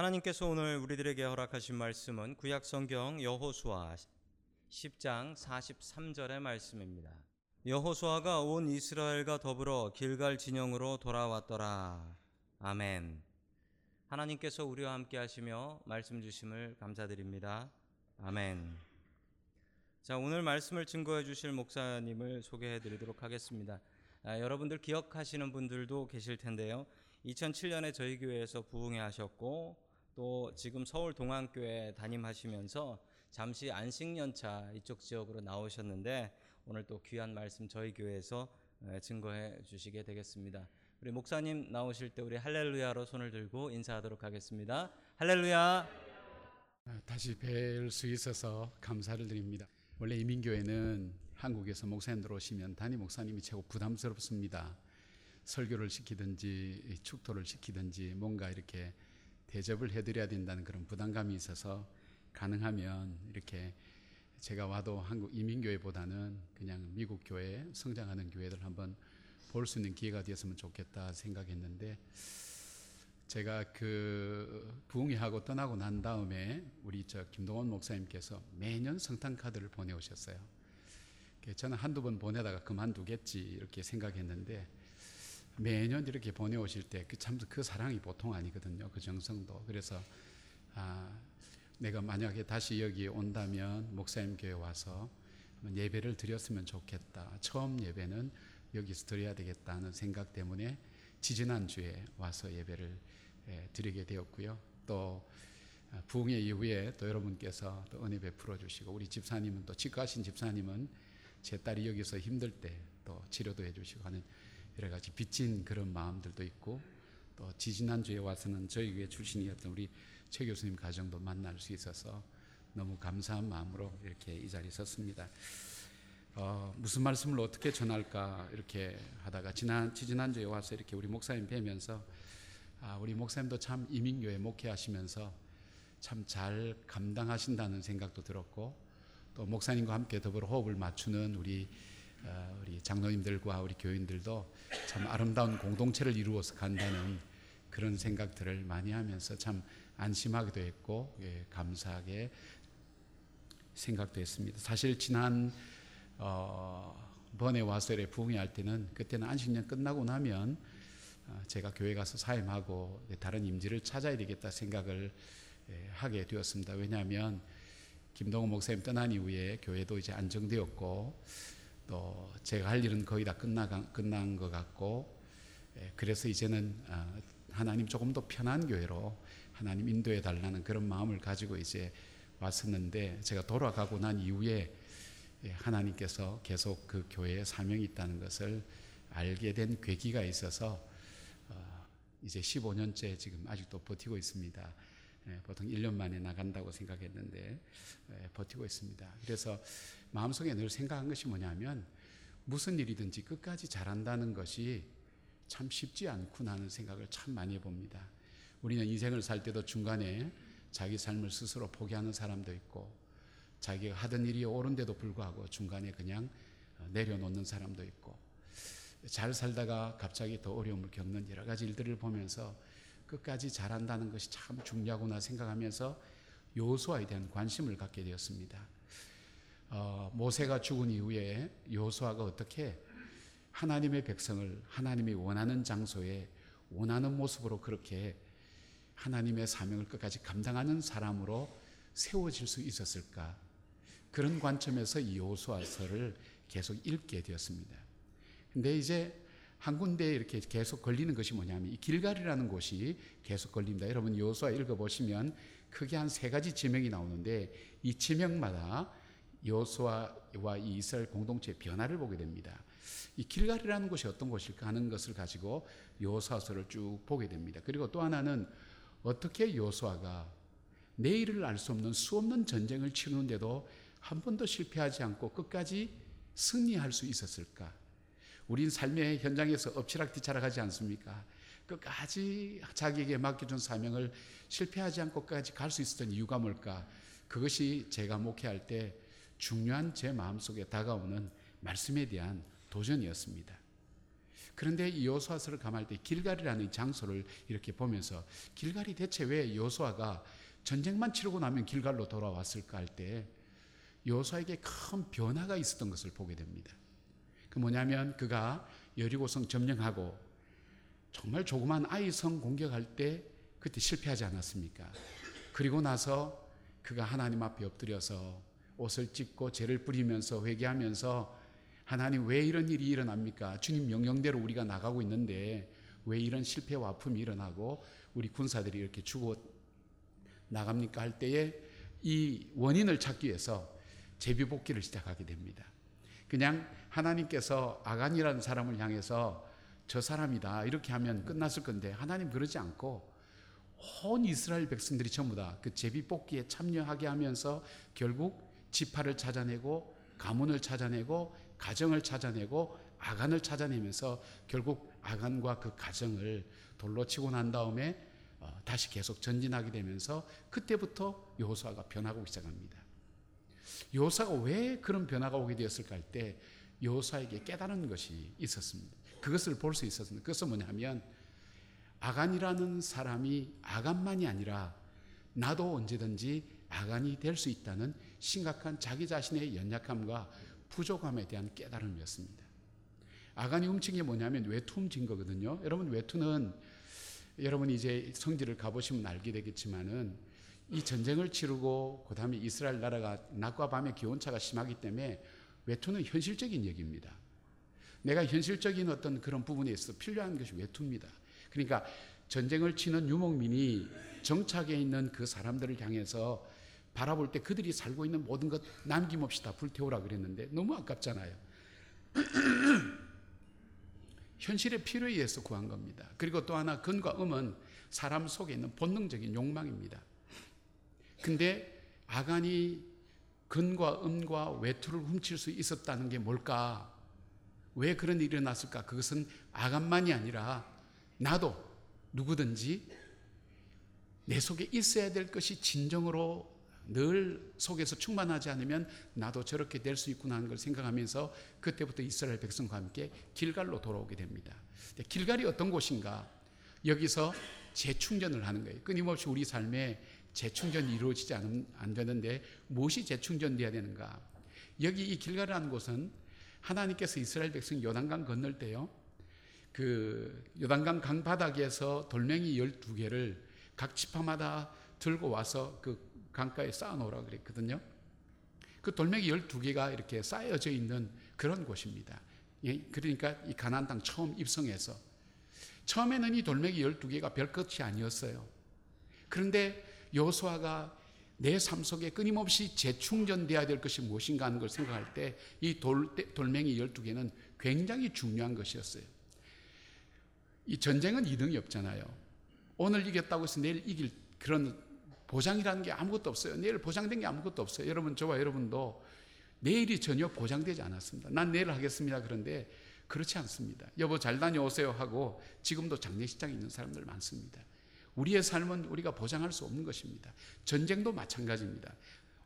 하나님께서 오늘 우리들에게 허락하신 말씀은 구약 성경 여호수아 10장 43절의 말씀입니다. 여호수아가 온 이스라엘과 더불어 길갈 진영으로 돌아왔더라. 아멘. 하나님께서 우리와 함께 하시며 말씀 주심을 감사드립니다. 아멘. 자, 오늘 말씀을 증거해 주실 목사님을 소개해 드리도록 하겠습니다. 아, 여러분들 기억하시는 분들도 계실 텐데요. 2007년에 저희 교회에서 부흥회 하셨고 또 지금 서울 동안교회 담임하시면서 잠시 안식년차 이쪽 지역으로 나오셨는데 오늘 또 귀한 말씀 저희 교회에서 증거해 주시게 되겠습니다. 우리 목사님 나오실 때 우리 할렐루야로 손을 들고 인사하도록 하겠습니다. 할렐루야. 아, 다시 뵐 수 있어서 감사를 드립니다. 원래 이민교회는 한국에서 목사님들 오시면 담임 목사님이 최고 부담스럽습니다. 설교를 시키든지 축도를 시키든지 뭔가 이렇게 대접을 해드려야 된다는 그런 부담감이 있어서 가능하면 이렇게 제가 와도 한국 이민교회보다는 그냥 미국 교회 성장하는 교회들 한번 볼 수 있는 기회가 되었으면 좋겠다 생각했는데 제가 그 부흥회하고 떠나고 난 다음에 우리 저 김동원 목사님께서 매년 성탄 카드를 보내오셨어요. 저는 한두 번 보내다가 그만두겠지 이렇게 생각했는데 매년 이렇게 보내오실 때 그 참 그 사랑이 보통 아니거든요. 그 정성도. 그래서 아, 내가 만약에 다시 여기 온다면 목사님 교회 와서 예배를 드렸으면 좋겠다. 처음 예배는 여기서 드려야 되겠다는 생각 때문에 지지난 주에 와서 예배를 예, 드리게 되었고요. 또 아, 부흥회 이후에 또 여러분께서 또 은혜 베풀어 주시고 우리 집사님은 또 치과하신 집사님은 제 딸이 여기서 힘들 때 또 치료도 해 주시고 하는 여러 가지 빚진 그런 마음들도 있고 또 지지난 주에 와서는 저희 교회 출신이었던 우리 최 교수님 가정도 만날 수 있어서 너무 감사한 마음으로 이렇게 이 자리에 섰습니다. 어, 무슨 말씀을 어떻게 전할까 이렇게 하다가 지난 지지난 주에 와서 이렇게 우리 목사님 뵈면서 아, 우리 목사님도 참 이민교회 목회하시면서 참 잘 감당하신다는 생각도 들었고 또 목사님과 함께 더불어 호흡을 맞추는 우리 어, 우리 장로님들과 우리 교인들도 참 아름다운 공동체를 이루어서 간다는 그런 생각들을 많이 하면서 참 안심하기도 했고 예, 감사하게 생각도 했습니다. 사실 지난 어, 번에 와서 이렇게 부흥회 할 때는 그때는 안식년 끝나고 나면 어, 제가 교회 가서 사임하고 다른 임지를 찾아야 되겠다 생각을 예, 하게 되었습니다. 왜냐하면 김동호 목사님 떠난 이후에 교회도 이제 안정되었고 또 제가 할 일은 거의 다 끝나 끝난 것 같고 예, 그래서 이제는 어, 하나님 조금 더 편한 교회로 하나님 인도해 달라는 그런 마음을 가지고 이제 왔었는데 제가 돌아가고 난 이후에 예, 하나님께서 계속 그 교회에 사명이 있다는 것을 알게 된 계기가 있어서 어, 이제 15년째 지금 아직도 버티고 있습니다. 예, 보통 1년 만에 나간다고 생각했는데 버티고 있습니다. 그래서 마음속에 늘 생각한 것이 뭐냐면 무슨 일이든지 끝까지 잘한다는 것이 참 쉽지 않구나 하는 생각을 참 많이 해봅니다. 우리는 인생을 살 때도 중간에 자기 삶을 스스로 포기하는 사람도 있고 자기가 하던 일이 옳은데도 불구하고 중간에 그냥 어, 내려놓는 사람도 있고 잘 살다가 갑자기 더 어려움을 겪는 여러 가지 일들을 보면서 끝까지 잘한다는 것이 참 중요하구나 생각하면서 요소아에 대한 관심을 갖게 되었습니다. 어, 모세가 죽은 이후에 요수아가 어떻게 하나님의 백성을 하나님이 원하는 장소에 원하는 모습으로 그렇게 하나님의 사명을 끝까지 감당하는 사람으로 세워질 수 있었을까? 그런 관점에서 이 요수아서를 계속 읽게 되었습니다. 근데 이제 한 군데 이렇게 계속 걸리는 것이 뭐냐면 이 길갈이라는 곳이 계속 걸립니다. 여러분 요수아 읽어 보시면 크게 한 세 가지 지명이 나오는데 이 지명마다 여호수아와 이 이스라엘 공동체의 변화를 보게 됩니다. 이 길갈이라는 곳이 어떤 곳일까 하는 것을 가지고 여호수아서를 쭉 보게 됩니다. 그리고 또 하나는 어떻게 여호수아가 내일을 알 수 없는 수없는 전쟁을 치르는데도 한 번도 실패하지 않고 끝까지 승리할 수 있었을까? 우린 삶의 현장에서 엎치락뒤치락하지 않습니까? 끝까지 자기에게 맡겨준 사명을 실패하지 않고 끝까지 갈 수 있었던 이유가 뭘까? 그것이 제가 목회할 때 중요한 제 마음속에 다가오는 말씀에 대한 도전이었습니다. 그런데 이 여호수아서를 감할 때 길갈이라는 이 장소를 이렇게 보면서 길갈이 대체 왜 여호수아가 전쟁만 치르고 나면 길갈로 돌아왔을까 할 때 여호수아에게 큰 변화가 있었던 것을 보게 됩니다. 그 뭐냐면 그가 여리고성 점령하고 정말 조그만 아이 성 공격할 때 그때 실패하지 않았습니까? 그리고 나서 그가 하나님 앞에 엎드려서 옷을 찢고 죄를 뿌리면서 회개하면서 하나님 왜 이런 일이 일어납니까? 주님 명령대로 우리가 나가고 있는데 왜 이런 실패와 아픔이 일어나고 우리 군사들이 이렇게 죽어 나갑니까? 할 때에 이 원인을 찾기 위해서 제비복귀를 시작하게 됩니다. 그냥 하나님께서 아간이라는 사람을 향해서 저 사람이다 이렇게 하면 끝났을 건데 하나님 그러지 않고 온 이스라엘 백성들이 전부 다 그 제비 뽑기에 참여하게 하면서 결국 지파를 찾아내고 가문을 찾아내고 가정을 찾아내고 아간을 찾아내면서 결국 아간과 그 가정을 돌로 치고 난 다음에 어, 다시 계속 전진하게 되면서 그때부터 여호수아가 변하고 시작합니다. 여호수아가 왜 그런 변화가 오게 되었을까 할때 여호수아에게 깨달은 것이 있었습니다. 그것을 볼 수 있었습니다. 그것은 뭐냐면 아간이라는 사람이 아간만이 아니라 나도 언제든지 아간이 될 수 있다는 심각한 자기 자신의 연약함과 부족함에 대한 깨달음이었습니다. 아간이 훔친 게 뭐냐면 외투 훔친 거거든요. 여러분 외투는 여러분이 이제 성지를 가보시면 알게 되겠지만은 이 전쟁을 치르고 그 다음에 이스라엘 나라가 낮과 밤의 기온차가 심하기 때문에 외투는 현실적인 얘기입니다. 내가 현실적인 어떤 그런 부분에 있어 필요한 것이 외투입니다. 그러니까 전쟁을 치는 유목민이 정착에 있는 그 사람들을 향해서 바라볼 때 그들이 살고 있는 모든 것 남김없이 다 불태우라 그랬는데 너무 아깝잖아요. 현실의 필요에 의해서 구한 겁니다. 그리고 또 하나 근과 음은 사람 속에 있는 본능적인 욕망입니다. 근데 아간이 근과 음과 외투를 훔칠 수 있었다는 게 뭘까? 왜 그런 일이 일어났을까? 그것은 아간만이 아니라 나도 누구든지 내 속에 있어야 될 것이 진정으로 늘 속에서 충만하지 않으면 나도 저렇게 될 수 있구나 하는 걸 생각하면서 그때부터 이스라엘 백성과 함께 길갈로 돌아오게 됩니다. 길갈이 어떤 곳인가? 여기서 재충전을 하는 거예요. 끊임없이 우리 삶에 재충전이 이루어지지 않, 안 되는데 무엇이 재충전돼야 되는가? 여기 이 길갈이라는 곳은 하나님께서 이스라엘 백성 요단강 건널 때요. 그 요단강 강 바닥에서 돌멩이 12개를 각 지파마다 들고 와서 그 강가에 쌓아 놓으라 그랬거든요. 그 돌멩이 12개가 이렇게 쌓여져 있는 그런 곳입니다. 예, 그러니까 이 가나안 땅 처음 입성해서 처음에는 이 돌멩이 12개가 별 것이 아니었어요. 그런데 여호수아가 내 삶 속에 끊임없이 재충전돼야 될 것이 무엇인가 하는 걸 생각할 때 이 돌멩이 12개는 굉장히 중요한 것이었어요. 이 전쟁은 이등이 없잖아요. 오늘 이겼다고 해서 내일 이길 그런 보장이라는 게 아무것도 없어요. 내일 보장된 게 아무것도 없어요. 여러분, 저와 여러분도 내일이 전혀 보장되지 않았습니다. 난 내일 하겠습니다. 그런데 그렇지 않습니다. 여보 잘 다녀오세요 하고 지금도 장례식장에 있는 사람들 많습니다. 우리의 삶은 우리가 보장할 수 없는 것입니다. 전쟁도 마찬가지입니다.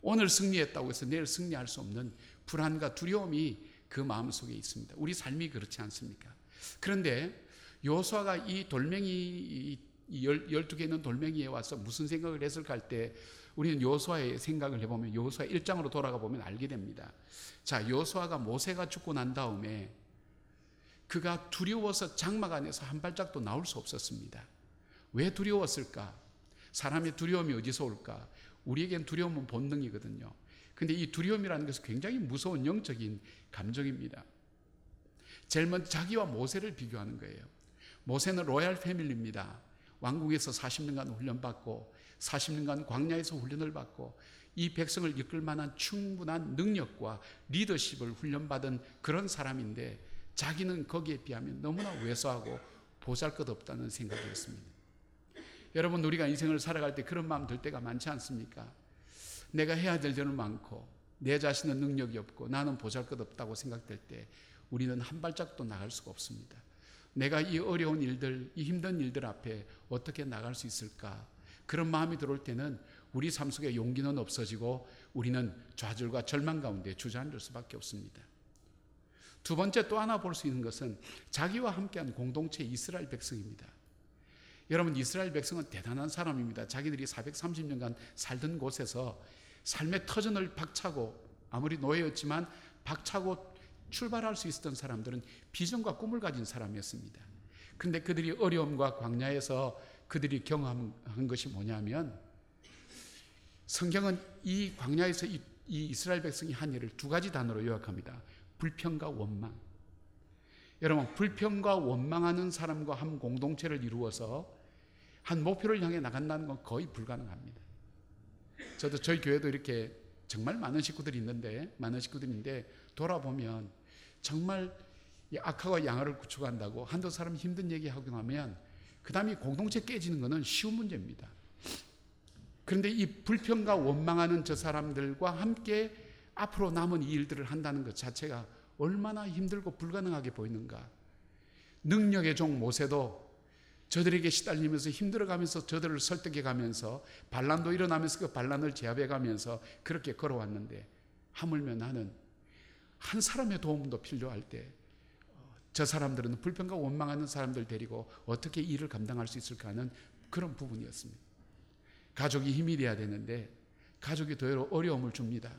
오늘 승리했다고 해서 내일 승리할 수 없는 불안과 두려움이 그 마음 속에 있습니다. 우리 삶이 그렇지 않습니까? 그런데 요수아가 이 돌멩이 열두 개 있는 돌멩이에 와서 무슨 생각을 했을까 할 때 우리는 요수아의 생각을 해보면 요수아 1장으로 돌아가 보면 알게 됩니다. 자, 요수아가 모세가 죽고 난 다음에 그가 두려워서 장막 안에서 한 발짝도 나올 수 없었습니다. 왜 두려웠을까? 사람의 두려움이 어디서 올까? 우리에겐 두려움은 본능이거든요. 근데 이 두려움이라는 것은 굉장히 무서운 영적인 감정입니다. 제일 먼저 자기와 모세를 비교하는 거예요. 모세는 로얄 패밀리입니다. 왕국에서 40년간 훈련받고 40년간 광야에서 훈련을 받고 이 백성을 이끌 만한 충분한 능력과 리더십을 훈련받은 그런 사람인데 자기는 거기에 비하면 너무나 왜소하고 보잘것없다는 생각이었습니다. 여러분 우리가 인생을 살아갈 때 그런 마음 들 때가 많지 않습니까? 내가 해야 될 일은 많고 내 자신은 능력이 없고 나는 보잘것없다고 생각될 때 우리는 한 발짝도 나갈 수가 없습니다. 내가 이 어려운 일들, 이 힘든 일들 앞에 어떻게 나갈 수 있을까? 그런 마음이 들어올 때는 우리 삶 속에 용기는 없어지고 우리는 좌절과 절망 가운데 주저앉을 수밖에 없습니다. 두 번째 또 하나 볼 수 있는 것은 자기와 함께한 공동체 이스라엘 백성입니다. 여러분 이스라엘 백성은 대단한 사람입니다. 자기들이 430년간 살던 곳에서 삶의 터전을 박차고 아무리 노예였지만 박차고 출발할 수 있었던 사람들은 비전과 꿈을 가진 사람이었습니다. 그런데 그들이 어려움과 광야에서 그들이 경험한 것이 뭐냐면 성경은 이 광야에서 이, 이 이스라엘 백성이 한 일을 두 가지 단어로 요약합니다. 불평과 원망. 여러분 불평과 원망하는 사람과 한 공동체를 이루어서 한 목표를 향해 나간다는 건 거의 불가능합니다. 저도 저희 교회도 이렇게 정말 많은 식구들이 있는데 많은 식구들인데 돌아보면 정말 이 악하고 양아를 구축한다고 한두 사람 힘든 얘기하고 나면 그 다음에 공동체 깨지는 것은 쉬운 문제입니다. 그런데 이 불평과 원망하는 저 사람들과 함께 앞으로 남은 이 일들을 한다는 것 자체가 얼마나 힘들고 불가능하게 보이는가. 능력의 종 모세도 저들에게 시달리면서 힘들어가면서 저들을 설득해 가면서 반란도 일어나면서 그 반란을 제압해 가면서 그렇게 걸어왔는데 하물며 나는 한 사람의 도움도 필요할 때 저 사람들은 불평과 원망하는 사람들 데리고 어떻게 일을 감당할 수 있을까 하는 그런 부분이었습니다. 가족이 힘이 돼야 되는데 가족이 더 어려움을 줍니다.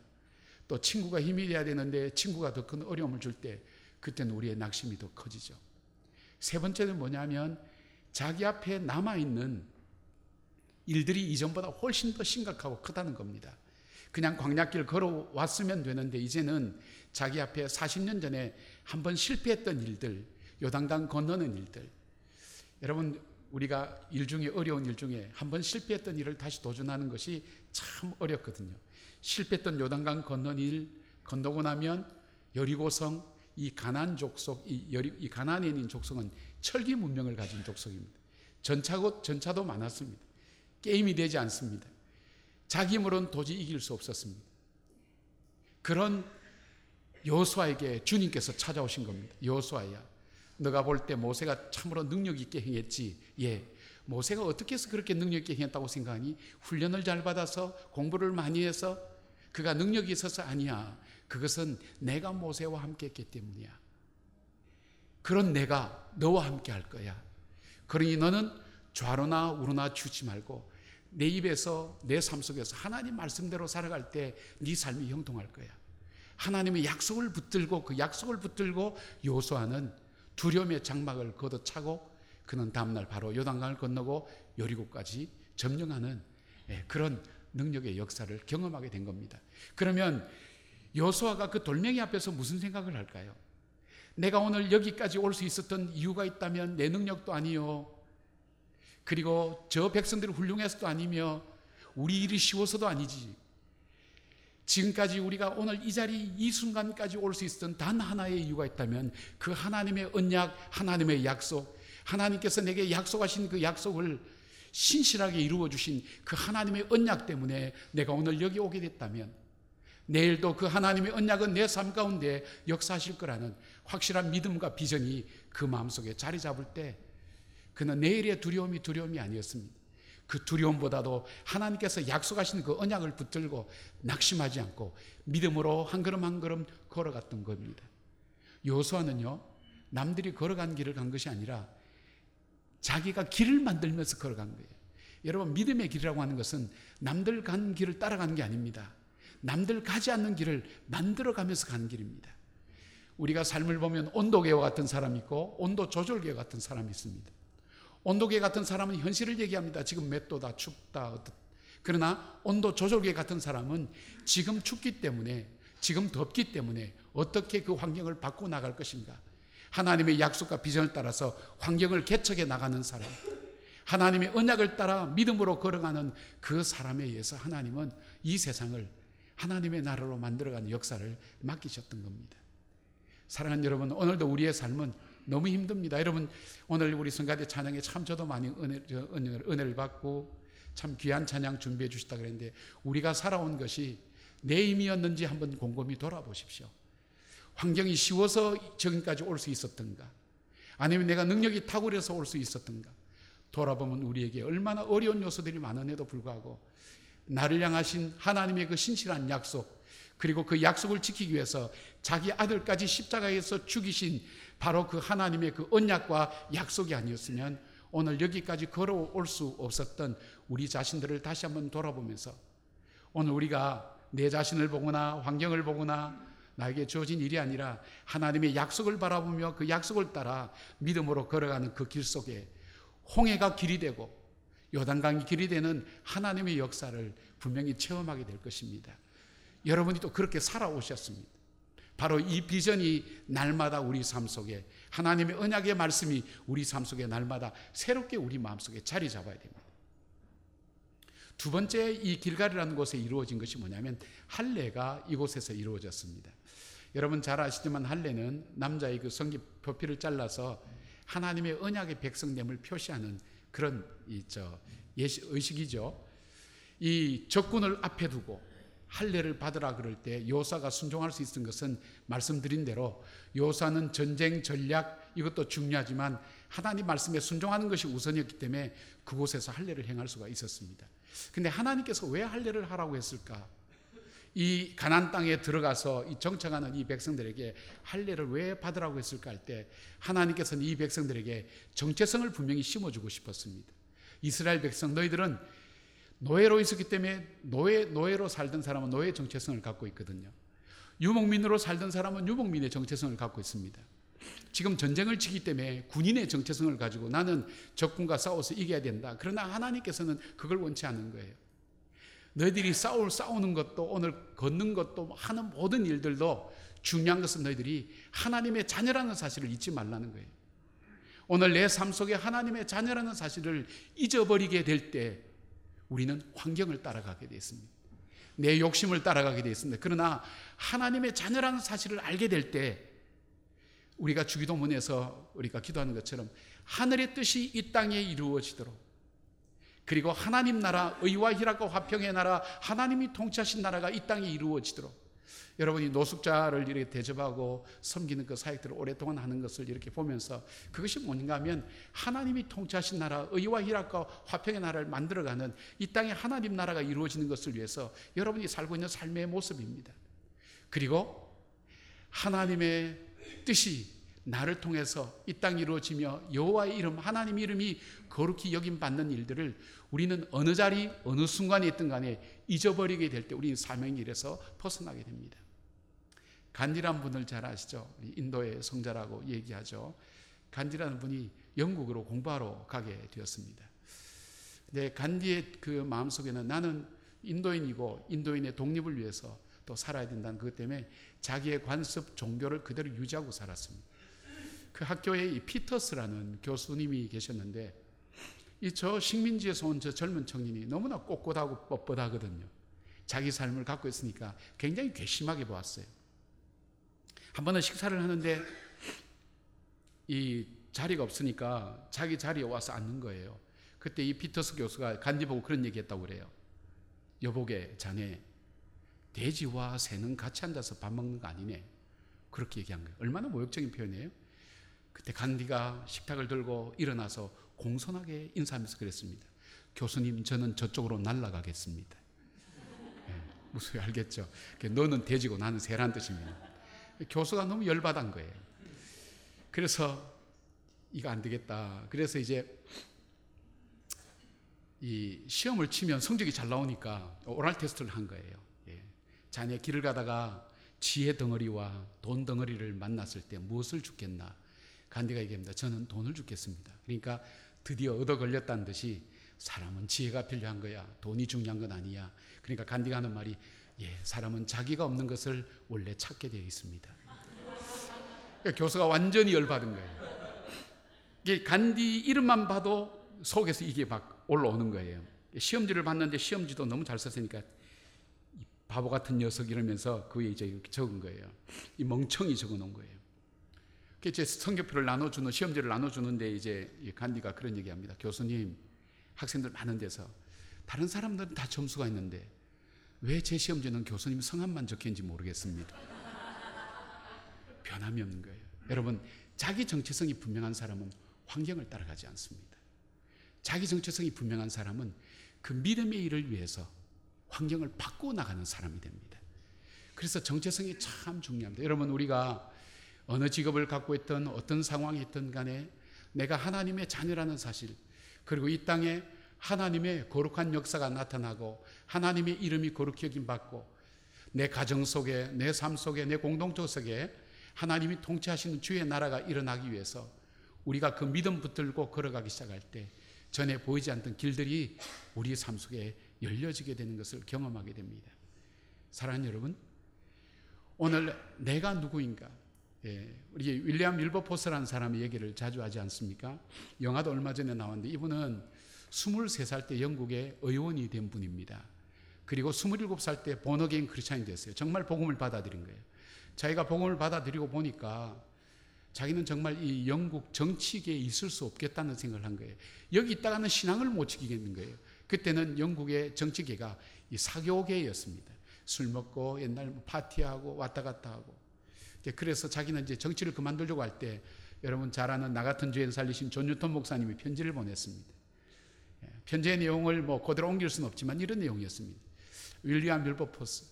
또 친구가 힘이 돼야 되는데 친구가 더 큰 어려움을 줄 때 그때는 우리의 낙심이 더 커지죠. 세 번째는 뭐냐면 자기 앞에 남아있는 일들이 이전보다 훨씬 더 심각하고 크다는 겁니다. 그냥 광약길 걸어왔으면 되는데 이제는 자기 앞에 40년 전에 한번 실패했던 일들, 요단강 건너는 일들. 여러분 우리가 일 중에 어려운 일 중에 한번 실패했던 일을 다시 도전하는 것이 참 어렵거든요. 실패했던 요단강 건넌 일 건너고 나면 여리고성 이 가난 족속 이, 이 있는 족속은 철기 문명을 가진 족속입니다. 전차고 전차도 많았습니다. 게임이 되지 않습니다. 자기 힘으로는 도저히 이길 수 없었습니다. 그런 여호수아에게 주님께서 찾아오신 겁니다. 여호수아야, 너가 볼 때 모세가 참으로 능력 있게 행했지. 예. 모세가 어떻게 해서 그렇게 능력 있게 행했다고 생각하니? 훈련을 잘 받아서 공부를 많이 해서 그가 능력이 있어서 아니야. 그것은 내가 모세와 함께 했기 때문이야. 그런 내가 너와 함께 할 거야. 그러니 너는 좌로나 우로나 주지 말고 내 입에서 내 삶 속에서 하나님 말씀대로 살아갈 때 네 삶이 형통할 거야. 하나님의 약속을 붙들고 그 약속을 붙들고 요소하는 두려움의 장막을 걷어차고 그는 다음날 바로 요단강을 건너고 여리고까지 점령하는 예, 그런 능력의 역사를 경험하게 된 겁니다. 그러면 여수아가 그 돌멩이 앞에서 무슨 생각을 할까요? 내가 오늘 여기까지 올 수 있었던 이유가 있다면 내 능력도 아니요. 그리고 저 백성들이 훌륭해서도 아니며 우리 일이 쉬워서도 아니지. 지금까지 우리가 오늘 이 자리 이 순간까지 올 수 있었던 단 하나의 이유가 있다면 그 하나님의 언약, 하나님의 약속, 하나님께서 내게 약속하신 그 약속을 신실하게 이루어 주신 그 하나님의 언약 때문에 내가 오늘 여기 오게 됐다면 내일도 그 하나님의 언약은 내 삶 가운데 역사하실 거라는 확실한 믿음과 비전이 그 마음속에 자리 잡을 때 그는 내일의 두려움이 두려움이 아니었습니다. 그 두려움보다도 하나님께서 약속하신 그 언약을 붙들고 낙심하지 않고 믿음으로 한 걸음 한 걸음 걸어갔던 겁니다. 요수아는요 남들이 걸어간 길을 간 것이 아니라 자기가 길을 만들면서 걸어간 거예요. 여러분 믿음의 길이라고 하는 것은 남들 간 길을 따라가는 게 아닙니다. 남들 가지 않는 길을 만들어가면서 가는 길입니다. 우리가 삶을 보면 온도계와 같은 사람이 있고 온도 조절계 같은 사람이 있습니다. 온도계 같은 사람은 현실을 얘기합니다. 지금 몇 도다 춥다. 그러나 온도 조절계 같은 사람은 지금 춥기 때문에 지금 덥기 때문에 어떻게 그 환경을 바꿔 나갈 것인가. 하나님의 약속과 비전을 따라서 환경을 개척해 나가는 사람. 하나님의 언약을 따라 믿음으로 걸어가는 그 사람에 의해서 하나님은 이 세상을 하나님의 나라로 만들어가는 역사를 맡기셨던 겁니다. 사랑하는 여러분, 오늘도 우리의 삶은 너무 힘듭니다. 여러분, 오늘 우리 성가대 찬양에 참 저도 많이 은혜, 은혜 를 받고 참 귀한 찬양 준비해 주셨다 그랬는데 우리가 살아온 것이 내 힘이었는지 한번 곰곰이 돌아보십시오. 환경이 쉬워서 저기까지 올 수 있었던가? 아니면 내가 능력이 탁월해서 올 수 있었던가? 돌아보면 우리에게 얼마나 어려운 요소들이 많은데도 불구하고 나를 향하신 하나님의 그 신실한 약속, 그리고 그 약속을 지키기 위해서 자기 아들까지 십자가에서 죽이신 바로 그 하나님의 그 언약과 약속이 아니었으면 오늘 여기까지 걸어올 수 없었던 우리 자신들을 다시 한번 돌아보면서 오늘 우리가 내 자신을 보거나 환경을 보거나 나에게 주어진 일이 아니라 하나님의 약속을 바라보며 그 약속을 따라 믿음으로 걸어가는 그 길 속에 홍해가 길이 되고 요단강이 길이 되는 하나님의 역사를 분명히 체험하게 될 것입니다. 여러분이 또 그렇게 살아오셨습니다. 바로 이 비전이 날마다 우리 삶 속에 하나님의 언약의 말씀이 우리 삶 속에 날마다 새롭게 우리 마음 속에 자리 잡아야 됩니다. 두 번째 이 길갈이라는 곳에 이루어진 것이 뭐냐면 할례가 이곳에서 이루어졌습니다. 여러분 잘 아시지만 할례는 남자의 그 성기 표피를 잘라서 하나님의 언약의 백성됨을 표시하는 그런 이저 의식이죠. 이 적군을 앞에 두고 할례를 받으라 그럴 때 요사가 순종할 수 있는 것은 말씀드린 대로 요사는 전쟁 전략 이것도 중요하지만 하나님 말씀에 순종하는 것이 우선이었기 때문에 그곳에서 할례를 행할 수가 있었습니다. 근데 하나님께서 왜 할례를 하라고 했을까? 이 가난 땅에 들어가서 이 정착하는 이 백성들에게 할례를 왜 받으라고 했을까 할 때 하나님께서는 이 백성들에게 정체성을 분명히 심어주고 싶었습니다. 이스라엘 백성 너희들은 노예로 있었기 때문에 노예 노예로 살던 사람은 노예 정체성을 갖고 있거든요. 유목민으로 살던 사람은 유목민의 정체성을 갖고 있습니다. 지금 전쟁을 치기 때문에 군인의 정체성을 가지고 나는 적군과 싸워서 이겨야 된다. 그러나 하나님께서는 그걸 원치 않는 거예요. 너희들이 싸울 싸우는 것도 오늘 걷는 것도 하는 모든 일들도 중요한 것은 너희들이 하나님의 자녀라는 사실을 잊지 말라는 거예요. 오늘 내 삶 속에 하나님의 자녀라는 사실을 잊어버리게 될 때 우리는 환경을 따라가게 되어 있습니다. 내 욕심을 따라가게 되어 있습니다. 그러나 하나님의 자녀라는 사실을 알게 될 때 우리가 주기도문에서 우리가 기도하는 것처럼 하늘의 뜻이 이 땅에 이루어지도록 그리고 하나님 나라 의와 희락과 화평의 나라 하나님이 통치하신 나라가 이 땅에 이루어지도록 여러분이 노숙자를 이렇게 대접하고 섬기는 그 사역들을 오랫동안 하는 것을 이렇게 보면서 그것이 뭔가 하면 하나님이 통치하신 나라 의와 희락과 화평의 나라를 만들어가는 이 땅에 하나님 나라가 이루어지는 것을 위해서 여러분이 살고 있는 삶의 모습입니다. 그리고 하나님의 뜻이 나를 통해서 이 땅 이루어지며 여호와의 이름 하나님 이름이 거룩히 여김 받는 일들을 우리는 어느 자리 어느 순간에 있든 간에 잊어버리게 될 때 우리는 사명의 일에서 벗어나게 됩니다. 간디란 분을 잘 아시죠? 인도의 성자라고 얘기하죠. 간디라는 분이 영국으로 공부하러 가게 되었습니다. 근데 간디의 그 마음속에는 나는 인도인이고 인도인의 독립을 위해서 또 살아야 된다는 그것 때문에 자기의 관습 종교를 그대로 유지하고 살았습니다. 그 학교에 이 피터스라는 교수님이 계셨는데 이 저 식민지에서 온 저 젊은 청년이 너무나 꼿꼿하고 뻣뻣하거든요. 자기 삶을 갖고 있으니까 굉장히 괘씸하게 보았어요. 한 번은 식사를 하는데 이 자리가 없으니까 자기 자리에 와서 앉는 거예요. 그때 이 피터스 교수가 간디 보고 그런 얘기 했다고 그래요. 여보게 자네 돼지와 새는 같이 앉아서 밥 먹는 거 아니네. 그렇게 얘기한 거예요. 얼마나 모욕적인 표현이에요. 그때 간디가 식탁을 들고 일어나서 공손하게 인사하면서 그랬습니다. 교수님, 저는 저쪽으로 날아가겠습니다. 네, 무슨 알겠죠? 너는 돼지고 나는 새란 뜻입니다. 교수가 너무 열받은 거예요. 그래서 이거 안 되겠다. 그래서 이제 이 시험을 치면 성적이 잘 나오니까 오랄 테스트를 한 거예요. 예. 자네 길을 가다가 지혜 덩어리와 돈 덩어리를 만났을 때 무엇을 죽겠나? 간디가 얘기합니다. 저는 돈을 죽겠습니다. 그러니까 드디어 얻어 걸렸다는 듯이 사람은 지혜가 필요한 거야. 돈이 중요한 건 아니야. 그러니까 간디가 하는 말이 예, 사람은 자기가 없는 것을 원래 찾게 되어 있습니다. 그러니까 교수가 완전히 열받은 거예요. 이게 간디 이름만 봐도 속에서 이게 막 올라오는 거예요. 시험지를 봤는데 시험지도 너무 잘 썼으니까 바보 같은 녀석 이러면서 그 위에 이제 적은 거예요. 이 멍청이 적어 놓은 거예요. 이제 성적표를 나눠주는 시험지를 나눠주는데 이제 간디가 그런 얘기합니다. 교수님, 학생들 많은 데서 다른 사람들은 다 점수가 있는데 왜 제 시험지는 교수님 성함만 적혀있는지 모르겠습니다. 변함이 없는 거예요. 여러분, 자기 정체성이 분명한 사람은 환경을 따라가지 않습니다. 자기 정체성이 분명한 사람은 그 믿음의 일을 위해서 환경을 바꾸어 나가는 사람이 됩니다. 그래서 정체성이 참 중요합니다. 여러분 우리가 어느 직업을 갖고 있던 어떤 상황이 있든 간에 내가 하나님의 자녀라는 사실 그리고 이 땅에 하나님의 거룩한 역사가 나타나고 하나님의 이름이 거룩히 여김 받고 내 가정 속에 내 삶 속에 내 공동체 속에 하나님이 통치하시는 주의 나라가 일어나기 위해서 우리가 그 믿음 붙들고 걸어가기 시작할 때 전에 보이지 않던 길들이 우리 삶 속에 열려지게 되는 것을 경험하게 됩니다. 사랑하는 여러분, 오늘 내가 누구인가? 예, 우리 윌리엄 밀버포스라는 사람의 얘기를 자주 하지 않습니까? 영화도 얼마 전에 나왔는데 이분은 23살 때 영국의 의원이 된 분입니다. 그리고 27살 때 born again Christian이 됐어요. 정말 복음을 받아들인 거예요. 자기가 복음을 받아들이고 보니까 자기는 정말 이 영국 정치계에 있을 수 없겠다는 생각을 한 거예요. 여기 있다가는 신앙을 못 지키겠는 거예요. 그때는 영국의 정치계가 이 사교계였습니다. 술 먹고 옛날 뭐 파티하고 왔다 갔다 하고. 그래서 자기는 이제 정치를 그만두려고 할 때 여러분 잘 아는 나 같은 죄인 살리신 존 뉴턴 목사님이 편지를 보냈습니다. 예, 편지의 내용을 뭐 그대로 옮길 수는 없지만 이런 내용이었습니다. 윌리엄 밀버포스,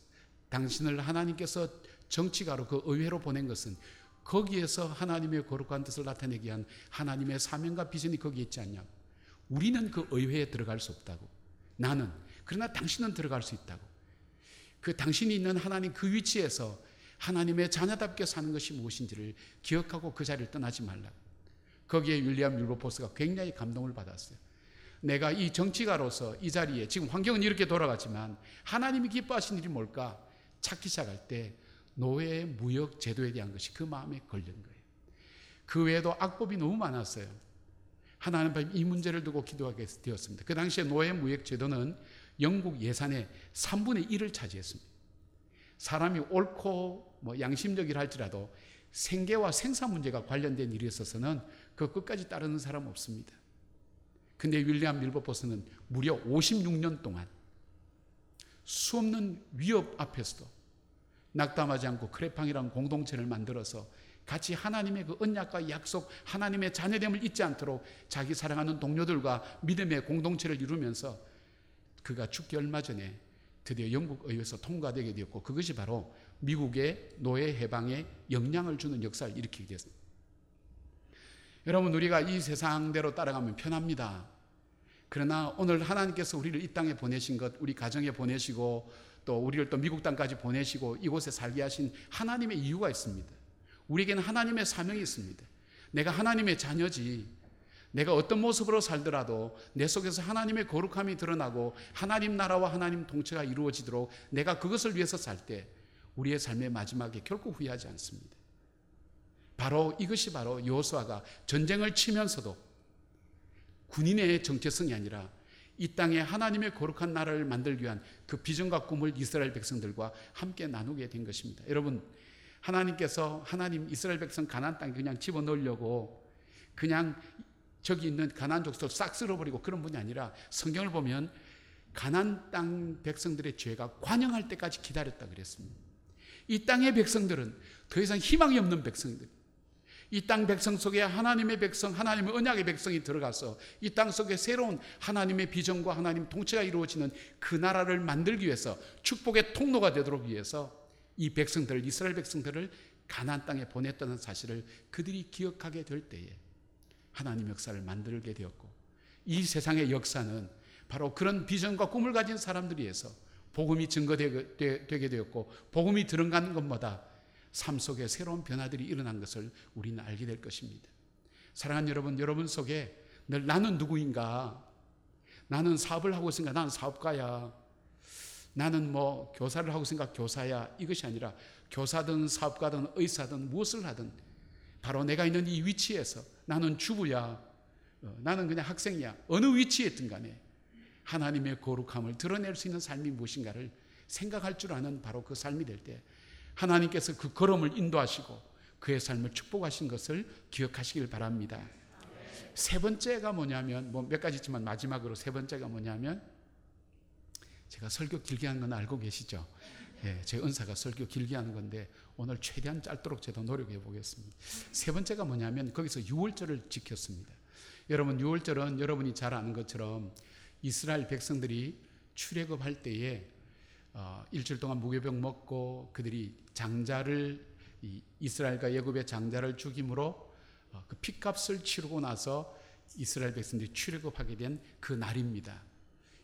당신을 하나님께서 정치가로 그 의회로 보낸 것은 거기에서 하나님의 거룩한 뜻을 나타내기 위한 하나님의 사명과 비전이 거기에 있지 않냐고. 우리는 그 의회에 들어갈 수 없다고. 나는. 그러나 당신은 들어갈 수 있다고. 그 당신이 있는 하나님 그 위치에서 하나님의 자녀답게 사는 것이 무엇인지를 기억하고 그 자리를 떠나지 말라. 거기에 윌리엄 율버포스가 굉장히 감동을 받았어요. 내가 이 정치가로서 이 자리에 지금 환경은 이렇게 돌아가지만 하나님이 기뻐하신 일이 뭘까 찾기 시작할 때 노예 무역 제도에 대한 것이 그 마음에 걸린 거예요. 그 외에도 악법이 너무 많았어요. 하나님 이 문제를 두고 기도하게 되었습니다. 그 당시에 노예 무역 제도는 영국 예산의 3분의 1을 차지했습니다. 사람이 옳고 뭐 양심적이라 할지라도 생계와 생산 문제가 관련된 일이 있어서는 그 끝까지 따르는 사람 없습니다. 근데 윌리엄 밀버포스는 무려 56년 동안 수없는 위협 앞에서도 낙담하지 않고 크레팡이라는 공동체를 만들어서 같이 하나님의 그 언약과 약속, 하나님의 자녀됨을 잊지 않도록 자기 사랑하는 동료들과 믿음의 공동체를 이루면서 그가 죽기 얼마 전에 드디어 영국 의회에서 통과되게 되었고 그것이 바로 미국의 노예 해방에 영향을 주는 역사를 일으키게 됐습니다. 여러분 우리가 이 세상대로 따라가면 편합니다. 그러나 오늘 하나님께서 우리를 이 땅에 보내신 것, 우리 가정에 보내시고 또 우리를 또 미국 땅까지 보내시고 이곳에 살게 하신 하나님의 이유가 있습니다. 우리에게는 하나님의 사명이 있습니다. 내가 하나님의 자녀지. 내가 어떤 모습으로 살더라도 내 속에서 하나님의 거룩함이 드러나고 하나님 나라와 하나님 통치가 이루어지도록 내가 그것을 위해서 살 때 우리의 삶의 마지막에 결코 후회하지 않습니다. 바로 이것이 바로 여호수아가 전쟁을 치면서도 군인의 정체성이 아니라 이 땅에 하나님의 거룩한 나라를 만들기 위한 그 비전과 꿈을 이스라엘 백성들과 함께 나누게 된 것입니다. 여러분, 하나님께서 하나님 이스라엘 백성 가나안 땅에 그냥 집어넣으려고 그냥 저기 있는 가나안 족속을 싹 쓸어버리고 그런 분이 아니라 성경을 보면 가나안 땅 백성들의 죄가 관영할 때까지 기다렸다 그랬습니다. 이 땅의 백성들은 더 이상 희망이 없는 백성들. 이 땅 백성 속에 하나님의 백성, 하나님의 언약의 백성이 들어가서 이 땅 속에 새로운 하나님의 비전과 하나님 통치가 이루어지는 그 나라를 만들기 위해서 축복의 통로가 되도록 위해서 이 백성들, 이스라엘 백성들을 가나안 땅에 보냈다는 사실을 그들이 기억하게 될 때에 하나님 역사를 만들게 되었고 이 세상의 역사는 바로 그런 비전과 꿈을 가진 사람들이 해서 복음이 증거되게 되었고 복음이 들어가는 것마다 삶 속에 새로운 변화들이 일어난 것을 우리는 알게 될 것입니다. 사랑하는 여러분, 여러분 속에 늘 나는 누구인가? 나는 사업을 하고 있으니까 나는 사업가야. 나는 뭐 교사를 하고 있으니까 교사야. 이것이 아니라 교사든 사업가든 의사든 무엇을 하든 바로 내가 있는 이 위치에서 나는 주부야. 어, 나는 그냥 학생이야. 어느 위치에 있든 간에 하나님의 거룩함을 드러낼 수 있는 삶이 무엇인가를 생각할 줄 아는 바로 그 삶이 될 때 하나님께서 그 걸음을 인도하시고 그의 삶을 축복하신 것을 기억하시길 바랍니다. 세 번째가 뭐냐면 뭐 몇 가지 있지만 마지막으로 세 번째가 뭐냐면 제가 설교 길게 하는 건 알고 계시죠? 예, 제 은사가 설교 길게 하는 건데 오늘 최대한 짧도록 저도 노력해 보겠습니다. 세 번째가 뭐냐면 거기서 유월절을 지켰습니다. 여러분 유월절은 여러분이 잘 아는 것처럼 이스라엘 백성들이 출애굽할 때에 어, 일주일 동안 무교병 먹고 그들이 장자를 이 이스라엘과 예굽의 장자를 죽임으로 어, 그 핏값을 치르고 나서 이스라엘 백성들이 출애굽하게 된 그 날입니다.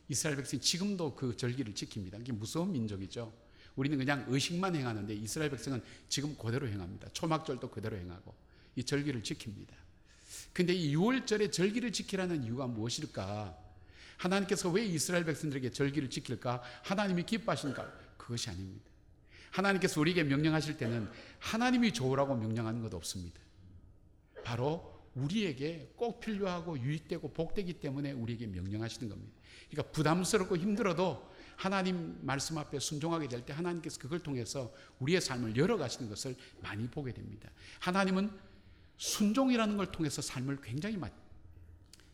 이스라엘 백성이 지금도 그 절기를 지킵니다. 이게 무서운 민족이죠. 우리는 그냥 의식만 행하는데 이스라엘 백성은 지금 그대로 행합니다. 초막절도 그대로 행하고 이 절기를 지킵니다. 근데 이 6월절의 절기를 지키라는 이유가 무엇일까? 하나님께서 왜 이스라엘 백성들에게 절기를 지킬까? 하나님이 기뻐하시니까 그것이 아닙니다. 하나님께서 우리에게 명령하실 때는 하나님이 좋으라고 명령하는 것 없습니다. 바로 우리에게 꼭 필요하고 유익되고 복되기 때문에 우리에게 명령하시는 겁니다. 그러니까 부담스럽고 힘들어도 하나님 말씀 앞에 순종하게 될 때 하나님께서 그걸 통해서 우리의 삶을 열어가시는 것을 많이 보게 됩니다. 하나님은 순종이라는 걸 통해서 삶을 굉장히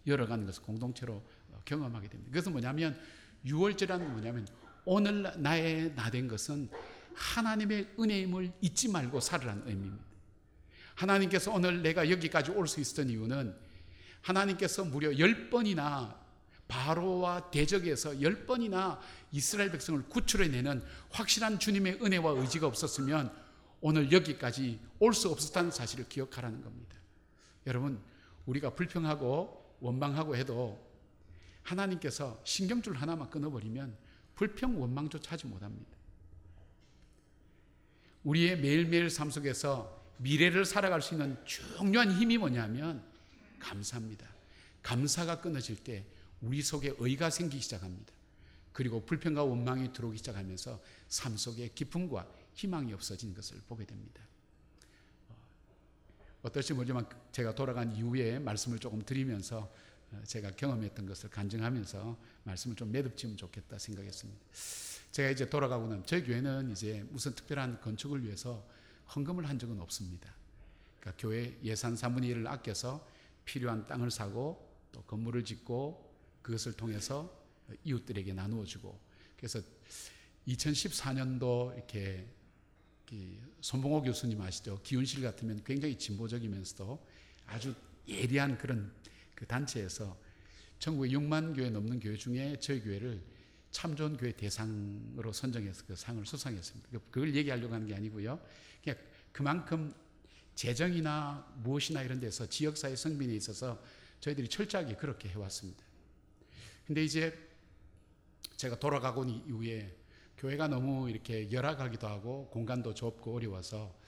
열어가는 것을 공동체로 경험하게 됩니다. 그것은 뭐냐면 6월절이라는 건 뭐냐면 오늘 나의 나 된 것은 하나님의 은혜임을 잊지 말고 살으라는 의미입니다. 하나님께서 오늘 내가 여기까지 올 수 있었던 이유는 하나님께서 무려 열 번이나 바로와 대적에서 열 번이나 이스라엘 백성을 구출해내는 확실한 주님의 은혜와 의지가 없었으면 오늘 여기까지 올 수 없었다는 사실을 기억하라는 겁니다. 여러분, 우리가 불평하고 원망하고 해도 하나님께서 신경줄 하나만 끊어버리면 불평, 원망조차 하지 못합니다. 우리의 매일매일 삶 속에서 미래를 살아갈 수 있는 중요한 힘이 뭐냐면 감사입니다. 감사가 끊어질 때 우리 속에 의가 생기기 시작합니다. 그리고 불평과 원망이 들어오기 시작하면서 삶 속에 기쁨과 희망이 없어진 것을 보게 됩니다. 어떨지 모르지만 제가 돌아간 이후에 말씀을 조금 드리면서 제가 경험했던 것을 간증하면서 말씀을 좀 매듭지면 좋겠다 생각했습니다. 제가 이제 돌아가고는 저희 교회는 이제 무슨 특별한 건축을 위해서 헌금을 한 적은 없습니다. 그러니까 교회 예산 3분의 1을 아껴서 필요한 땅을 사고 또 건물을 짓고 그것을 통해서 이웃들에게 나누어 주고 그래서 2014년도 이렇게 손봉호 교수님 아시죠? 기운실 같으면 굉장히 진보적이면서도 아주 예리한 그런 그 단체에서 전국에 6만 교회 넘는 교회 중에 저희 교회를 참 좋은 교회 대상으로 선정해서 그 상을 수상했습니다. 그걸 얘기하려고 하는 게 아니고요. 그냥 그만큼 재정이나 무엇이나 이런 데서 지역사회 성빈에 있어서 저희들이 철저하게 그렇게 해왔습니다. 근데 이제 제가 돌아가고 이후에 교회가 너무 이렇게 열악하기도 하고 공간도 좁고 어려워서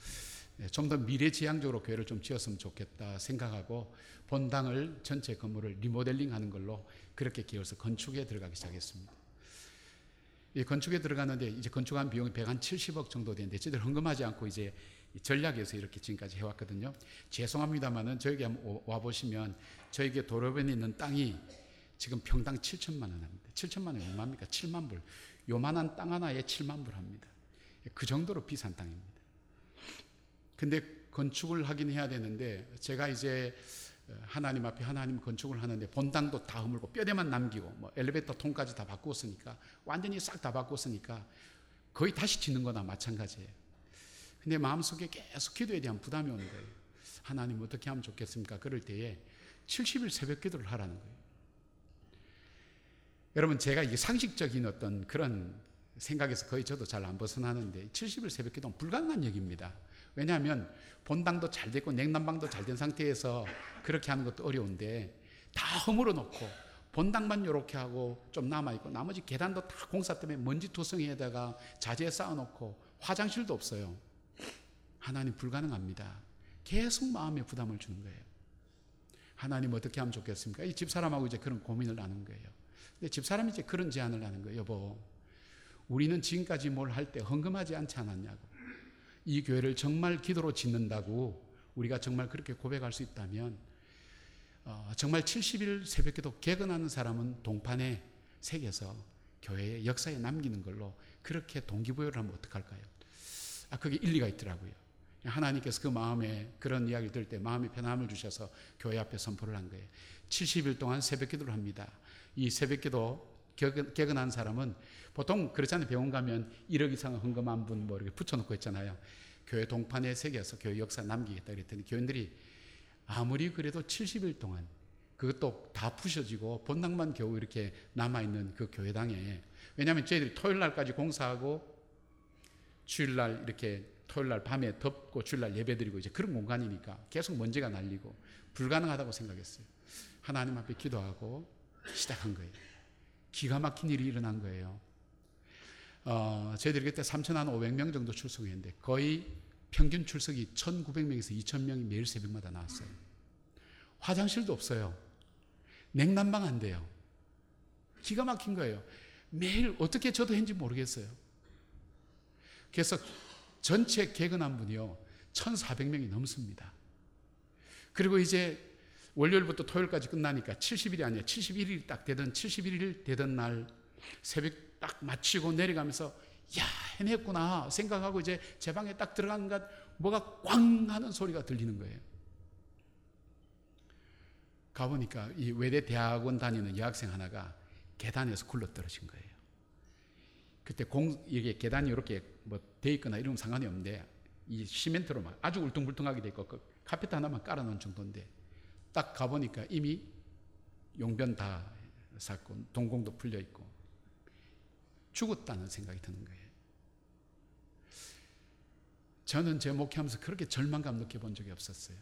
좀 더 미래지향적으로 교회를 좀 지었으면 좋겠다 생각하고 본당을 전체 건물을 리모델링 하는 걸로 그렇게 기어서 건축에 들어가기 시작했습니다. 이 건축에 들어가는데 이제 건축한 비용이 170억 정도 되는데 저희들 헌금하지 않고 이제 전략에서 이렇게 지금까지 해왔거든요. 죄송합니다만은 저에게 한번 와 보시면 저에게 도로변에 있는 땅이 지금 평당 7천만 원 합니다. 7천만 원이 얼마입니까? 7만 불. 요만한 땅 하나에 7만 불 합니다. 그 정도로 비싼 땅입니다. 근데 건축을 하긴 해야 되는데 제가 이제 하나님 앞에 하나님 건축을 하는데 본당도 다 허물고 뼈대만 남기고 뭐 엘리베이터 통까지 다 바꾸었으니까 완전히 싹 다 바꾸었으니까 거의 다시 짓는 거나 마찬가지예요. 근데 마음속에 계속 기도에 대한 부담이 오는 거예요. 하나님 어떻게 하면 좋겠습니까? 그럴 때에 70일 새벽 기도를 하라는 거예요. 여러분 제가 이게 상식적인 어떤 그런 생각에서 거의 저도 잘 안 벗어나는데 70일 새벽 기도는 불가능한 얘기입니다. 왜냐하면 본당도 잘 됐고 냉난방도 잘 된 상태에서 그렇게 하는 것도 어려운데 다 허물어 놓고 본당만 이렇게 하고 좀 남아 있고 나머지 계단도 다 공사 때문에 먼지 투성이에다가 자재 쌓아 놓고 화장실도 없어요. 하나님 불가능합니다. 계속 마음에 부담을 주는 거예요. 하나님 어떻게 하면 좋겠습니까? 이 집사람하고 이제 그런 고민을 나눈 거예요. 근데 집사람이 이제 그런 제안을 하는 거예요. 여보, 우리는 지금까지 뭘 할 때 헌금하지 않지 않았냐고. 이 교회를 정말 기도로 짓는다고 우리가 정말 그렇게 고백할 수 있다면 어, 정말 70일 새벽기도 개근하는 사람은 동판에 새겨서 교회의 역사에 남기는 걸로 그렇게 동기부여를 하면 어떡할까요? 아, 그게 일리가 있더라고요. 하나님께서 그 마음에 그런 이야기를 들을 때 마음의 편함을 주셔서 교회 앞에 선포를 한 거예요. 70일 동안 새벽 기도를 합니다. 이 새벽 기도 개근 한 사람은 보통 그렇잖아요. 병원 가면 1억 이상 헌금한 분 뭐 이렇게 붙여놓고 있잖아요. 교회 동판에 새겨서 교회 역사 남기겠다 그랬더니 교인들이 아무리 그래도 70일 동안 그것도 다 부셔지고 본당만 겨우 이렇게 남아있는 그 교회당에 왜냐하면 저희들이 토요일 날까지 공사하고 주일 날 이렇게 토요일 날 밤에 덮고 주일 날 예배드리고 이제 그런 공간이니까 계속 먼지가 날리고 불가능하다고 생각했어요. 하나님 앞에 기도하고 시작한 거예요. 기가 막힌 일이 일어난 거예요. 어, 저희들이 그때 3,500명 정도 출석했는데 거의 평균 출석이 1,900명에서 2,000명이 매일 새벽마다 나왔어요. 화장실도 없어요. 냉난방 안 돼요. 기가 막힌 거예요. 매일 어떻게 저도 했는지 모르겠어요. 그래서 전체 개근한 분이요. 1,400명이 넘습니다. 그리고 이제 월요일부터 토요일까지 끝나니까 70일이 아니라 71일이 딱 되던 71일 되던 날 새벽 딱 마치고 내려가면서 야 해냈구나 생각하고 이제 제 방에 딱 들어간 것 뭐가 꽝 하는 소리가 들리는 거예요. 가보니까 이 외대 대학원 다니는 여학생 하나가 계단에서 굴러 떨어진 거예요. 그때 공 이게 계단이 이렇게 뭐 돼 있거나 이러면 상관이 없는데 이 시멘트로만 아주 울퉁불퉁하게 돼 있고 그 카페트 하나만 깔아놓은 정도인데 딱 가보니까 이미 용변 다 샀고 동공도 풀려 있고 죽었다는 생각이 드는 거예요. 저는 제 목회하면서 그렇게 절망감 느껴본 적이 없었어요.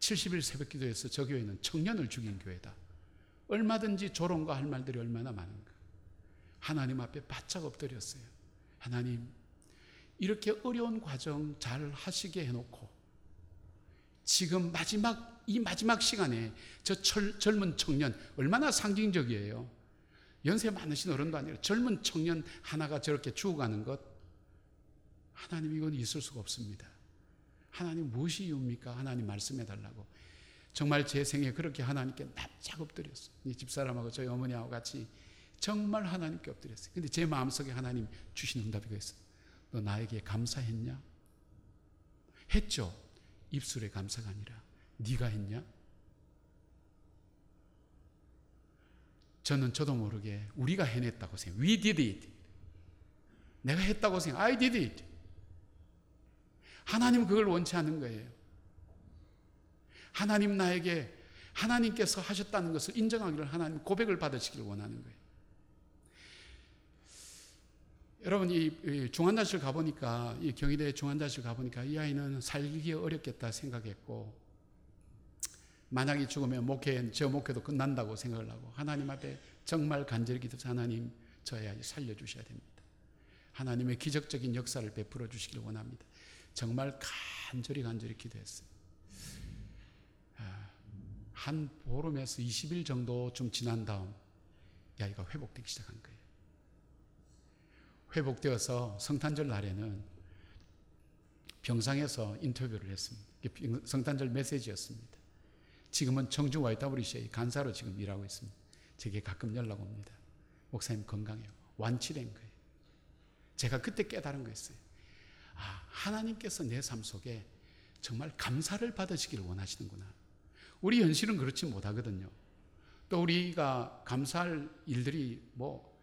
70일 새벽 기도에서 저 교회는 청년을 죽인 교회다. 얼마든지 조롱과 할 말들이 얼마나 많은가. 하나님 앞에 바짝 엎드렸어요. 하나님, 이렇게 어려운 과정 잘 하시게 해놓고, 지금 마지막, 이 마지막 시간에 저 철, 젊은 청년, 얼마나 상징적이에요. 연세 많으신 어른도 아니라 젊은 청년 하나가 저렇게 죽어가는 것, 하나님 이건 있을 수가 없습니다. 하나님 무엇이 이유입니까? 하나님 말씀해 달라고. 정말 제 생에 그렇게 하나님께 납작 엎드렸어요. 이 집사람하고 저희 어머니하고 같이 정말 하나님께 엎드렸어요. 근데 제 마음속에 하나님 주신 응답이 있어요. 너 나에게 감사했냐? 했죠. 입술의 감사가 아니라 네가 했냐? 저는 저도 모르게 우리가 해냈다고 생각. We did it. 내가 했다고 생각. I did it. 하나님 그걸 원치 않는 거예요. 하나님 나에게 하나님께서 하셨다는 것을 인정하기를 하나님 고백을 받으시기를 원하는 거예요. 여러분 이 중환자실 가보니까 이 경희대 중환자실 가보니까 이 아이는 살기 어렵겠다 생각했고 만약에 죽으면 목회 저 목회도 끝난다고 생각을 하고 하나님 앞에 정말 간절히 기도해서 하나님 저의 살려주셔야 됩니다. 하나님의 기적적인 역사를 베풀어 주시길 원합니다. 정말 간절히 간절히 기도했어요. 아, 한 보름에서 20일 정도 좀 지난 다음 이 아이가 회복되기 시작한 거예요. 회복되어서 성탄절 날에는 병상에서 인터뷰를 했습니다. 성탄절 메시지였습니다. 지금은 청주 YWCA 간사로 지금 일하고 있습니다. 제게 가끔 연락 옵니다. 목사님 건강해요. 완치된 거예요. 제가 그때 깨달은 거였어요. 아, 하나님께서 내 삶 속에 정말 감사를 받으시기를 원하시는구나. 우리 현실은 그렇지 못하거든요. 또 우리가 감사할 일들이 뭐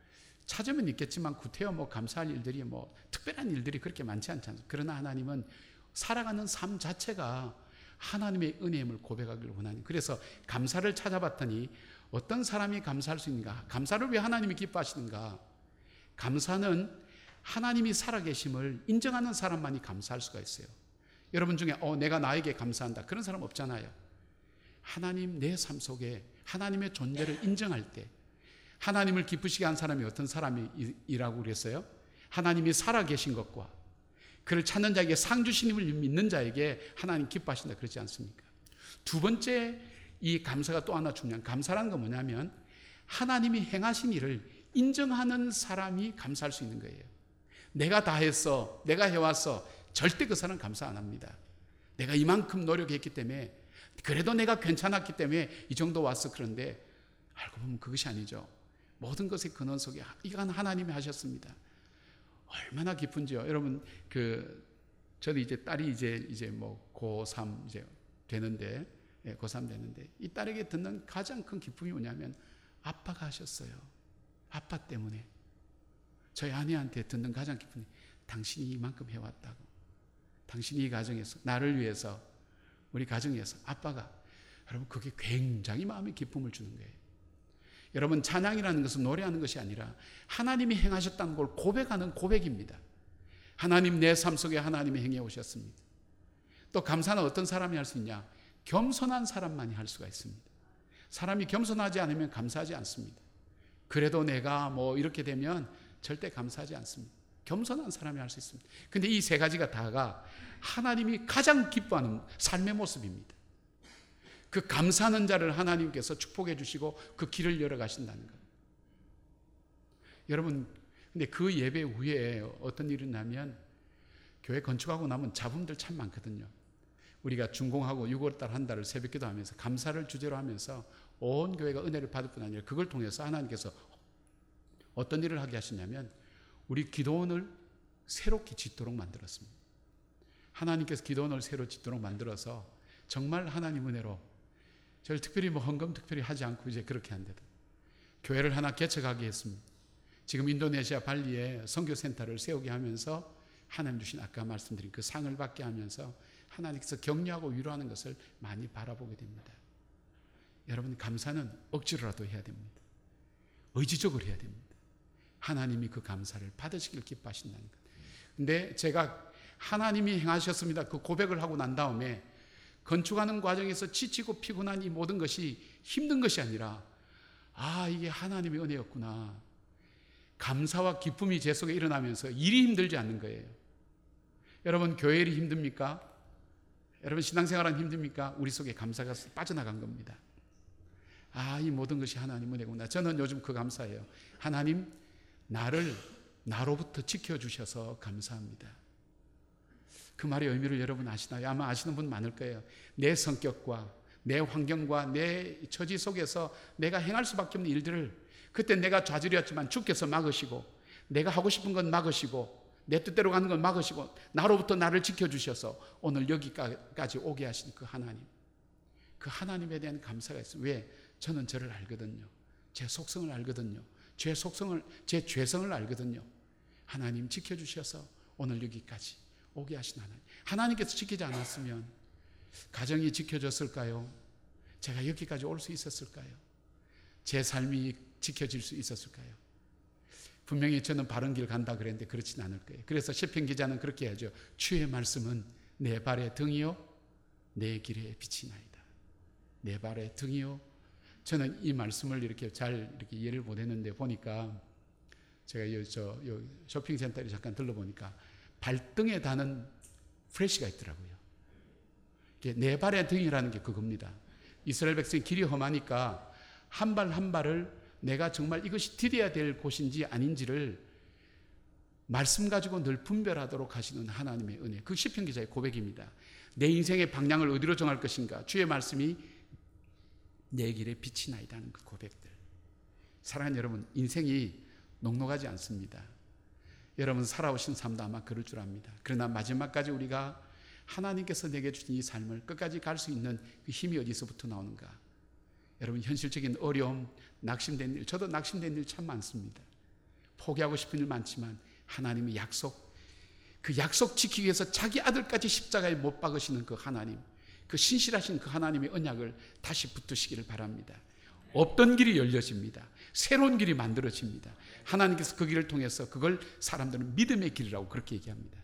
찾으면 있겠지만 구태여 뭐 감사할 일들이 뭐 특별한 일들이 그렇게 많지 않잖아요. 그러나 하나님은 살아가는 삶 자체가 하나님의 은혜임을 고백하기를 원하니 그래서 감사를 찾아봤더니 어떤 사람이 감사할 수 있는가? 감사를 왜 하나님이 기뻐하시는가? 감사는 하나님이 살아계심을 인정하는 사람만이 감사할 수가 있어요. 여러분 중에 어 내가 나에게 감사한다 그런 사람 없잖아요. 하나님 내 삶 속에 하나님의 존재를 인정할 때 하나님을 기쁘시게 한 사람이 어떤 사람이라고 그랬어요? 하나님이 살아계신 것과 그를 찾는 자에게 상 주시님을 믿는 자에게 하나님 기뻐하신다 그러지 않습니까? 두 번째 이 감사가 또 하나 중요한 감사라는 건 뭐냐면 하나님이 행하신 일을 인정하는 사람이 감사할 수 있는 거예요. 내가 다 했어. 내가 해왔어. 절대 그 사람 감사 안 합니다. 내가 이만큼 노력했기 때문에 그래도 내가 괜찮았기 때문에 이 정도 왔어. 그런데 알고 보면 그것이 아니죠. 모든 것의 근원 속에 이건 하나님이 하셨습니다. 얼마나 기쁜지요. 여러분 그 저도 이제 딸이 이제 이제 뭐 고3 이제 되는데 예, 고3 되는데 이 딸에게 듣는 가장 큰 기쁨이 뭐냐면 아빠가 하셨어요. 아빠 때문에 저희 아내한테 듣는 가장 기쁨이 당신이 이만큼 해왔다고. 당신이 이 가정에서 나를 위해서 우리 가정에서 아빠가 여러분 그게 굉장히 마음에 기쁨을 주는 거예요. 여러분 찬양이라는 것은 노래하는 것이 아니라 하나님이 행하셨다는 걸 고백하는 고백입니다. 하나님 내 삶 속에 하나님이 행해 오셨습니다. 또 감사는 어떤 사람이 할 수 있냐? 겸손한 사람만이 할 수가 있습니다. 사람이 겸손하지 않으면 감사하지 않습니다. 그래도 내가 뭐 이렇게 되면 절대 감사하지 않습니다. 겸손한 사람이 할 수 있습니다. 근데 이 세 가지가 다가 하나님이 가장 기뻐하는 삶의 모습입니다. 그 감사하는 자를 하나님께서 축복해 주시고 그 길을 열어 가신다는 것. 여러분, 근데 그 예배 후에 어떤 일이 나면 교회 건축하고 나면 잡음들 참 많거든요. 우리가 준공하고 6월달 한 달을 새벽기도 하면서 감사를 주제로 하면서 온 교회가 은혜를 받을 뿐 아니라 그걸 통해서 하나님께서 어떤 일을 하게 하시냐면 우리 기도원을 새롭게 짓도록 만들었습니다. 하나님께서 기도원을 새로 짓도록 만들어서 정말 하나님 은혜로 저를 특별히 뭐 헌금 특별히 하지 않고 이제 그렇게 한대도 교회를 하나 개척하게 했습니다. 지금 인도네시아 발리에 선교센터를 세우게 하면서 하나님 주신 아까 말씀드린 그 상을 받게 하면서 하나님께서 격려하고 위로하는 것을 많이 바라보게 됩니다. 여러분 감사는 억지로라도 해야 됩니다. 의지적으로 해야 됩니다. 하나님이 그 감사를 받으시길 기뻐하신다는 것. 근데 제가 하나님이 행하셨습니다. 그 고백을 하고 난 다음에 건축하는 과정에서 지치고 피곤한 이 모든 것이 힘든 것이 아니라 아 이게 하나님의 은혜였구나. 감사와 기쁨이 제 속에 일어나면서 일이 힘들지 않는 거예요. 여러분 교회 일이 힘듭니까? 여러분 신앙생활은 힘듭니까? 우리 속에 감사가 빠져나간 겁니다. 아, 이 모든 것이 하나님 은혜구나. 저는 요즘 그 감사해요. 하나님, 나를 나로부터 지켜주셔서 감사합니다. 그 말의 의미를 여러분 아시나요? 아마 아시는 분 많을 거예요. 내 성격과 내 환경과 내 처지 속에서 내가 행할 수밖에 없는 일들을 그때 내가 좌절이었지만 주께서 막으시고 내가 하고 싶은 건 막으시고 내 뜻대로 가는 건 막으시고 나로부터 나를 지켜주셔서 오늘 여기까지 오게 하신 그 하나님. 그 하나님에 대한 감사가 있어요. 왜? 저는 저를 알거든요. 제 속성을 알거든요. 제 속성을, 제 죄성을 알거든요. 하나님 지켜주셔서 오늘 여기까지 오게 하신 하나님. 하나님께서 지키지 않았으면 가정이 지켜졌을까요? 제가 여기까지 올 수 있었을까요? 제 삶이 지켜질 수 있었을까요? 분명히 저는 바른 길 간다 그랬는데 그렇진 않을 거예요. 그래서 시편 기자는 그렇게 하죠. 주의 말씀은 내 발의 등이요 내 길의 빛이나이다. 내 발의 등이요. 저는 이 말씀을 이렇게 잘 이렇게 이해를 못했는데 보니까 제가 요, 저, 요 쇼핑센터에 잠깐 들러보니까 발등에 다는 프레시가 있더라고요. 내 발의 등이라는 게 그겁니다. 이스라엘 백성 길이 험하니까 한발한 발을 내가 정말 이것이 디뎌야 될 곳인지 아닌지를 말씀 가지고 늘 분별하도록 하시는 하나님의 은혜. 그 시편 기자의 고백입니다. 내 인생의 방향을 어디로 정할 것인가? 주의 말씀이 내 길에 빛이 나이다는 그 고백들. 사랑하는 여러분, 인생이 녹록하지 않습니다. 여러분 살아오신 삶도 아마 그럴 줄 압니다. 그러나 마지막까지 우리가 하나님께서 내게 주신 이 삶을 끝까지 갈 수 있는 그 힘이 어디서부터 나오는가? 여러분 현실적인 어려움, 낙심된 일, 저도 낙심된 일 참 많습니다. 포기하고 싶은 일 많지만 하나님의 약속, 그 약속 지키기 위해서 자기 아들까지 십자가에 못 박으시는 그 하나님, 그 신실하신 그 하나님의 언약을 다시 붙드시기를 바랍니다. 없던 길이 열려집니다. 새로운 길이 만들어집니다. 하나님께서 그 길을 통해서 그걸 사람들은 믿음의 길이라고 그렇게 얘기합니다.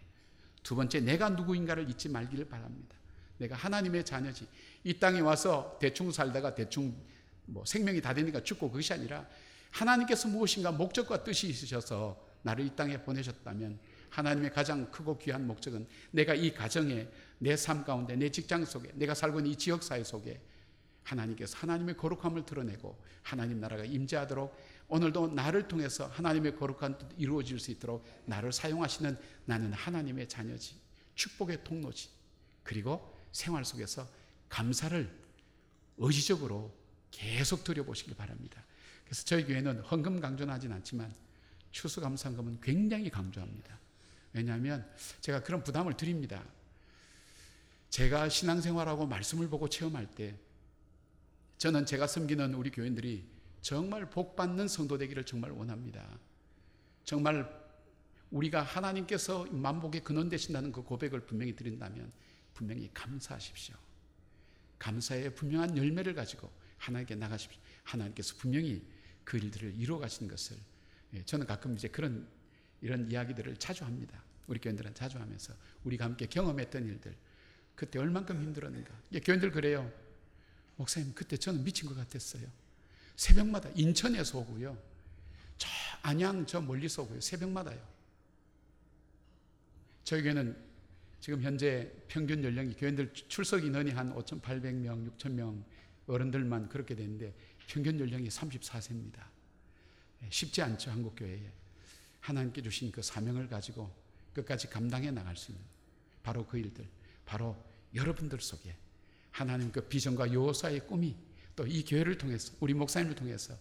두 번째, 내가 누구인가를 잊지 말기를 바랍니다. 내가 하나님의 자녀지. 이 땅에 와서 대충 살다가 대충 뭐 생명이 다 되니까 죽고 그것이 아니라 하나님께서 무엇인가 목적과 뜻이 있으셔서 나를 이 땅에 보내셨다면 하나님의 가장 크고 귀한 목적은 내가 이 가정에 내 삶 가운데 내 직장 속에 내가 살고 있는 이 지역 사회 속에 하나님께서 하나님의 거룩함을 드러내고 하나님 나라가 임재하도록 오늘도 나를 통해서 하나님의 거룩한 뜻 이루어질 수 있도록 나를 사용하시는 나는 하나님의 자녀지 축복의 통로지 그리고 생활 속에서 감사를 의지적으로 계속 드려보시길 바랍니다. 그래서 저희 교회는 헌금 강조는 하진 않지만 추수감사금은 굉장히 강조합니다. 왜냐하면 제가 그런 부담을 드립니다. 제가 신앙생활하고 말씀을 보고 체험할 때 저는 제가 섬기는 우리 교인들이 정말 복받는 성도 되기를 정말 원합니다. 정말 우리가 하나님께서 만복의 근원 되신다는 그 고백을 분명히 드린다면 분명히 감사하십시오. 감사의 분명한 열매를 가지고 하나님께 나가십시오. 하나님께서 분명히 그 일들을 이루어 가시는 것을 예, 저는 가끔 이제 그런 이런 이야기들을 자주 합니다. 우리 교인들은 자주 하면서 우리가 함께 경험했던 일들 그때 얼만큼 힘들었는가. 예, 교인들 그래요. 목사님 그때 저는 미친 것 같았어요. 새벽마다 인천에서 오고요. 저 안양 저 멀리서 오고요. 새벽마다요. 저희 교회는 지금 현재 평균 연령이 교인들 출석 인원이 한 5,800명, 6,000명 어른들만 그렇게 되는데 평균 연령이 34세입니다. 쉽지 않죠 한국 교회에 하나님께 주신 그 사명을 가지고 끝까지 감당해 나갈 수 있는 바로 그 일들, 바로 여러분들 속에 하나님 그 비전과 요사의 꿈이 또 이 교회를 통해서 우리 목사님을 통해서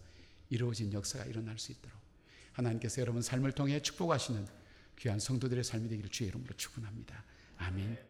이루어진 역사가 일어날 수 있도록 하나님께서 여러분 삶을 통해 축복하시는 귀한 성도들의 삶이 되기를 주의 이름으로 축원합니다. 아멘.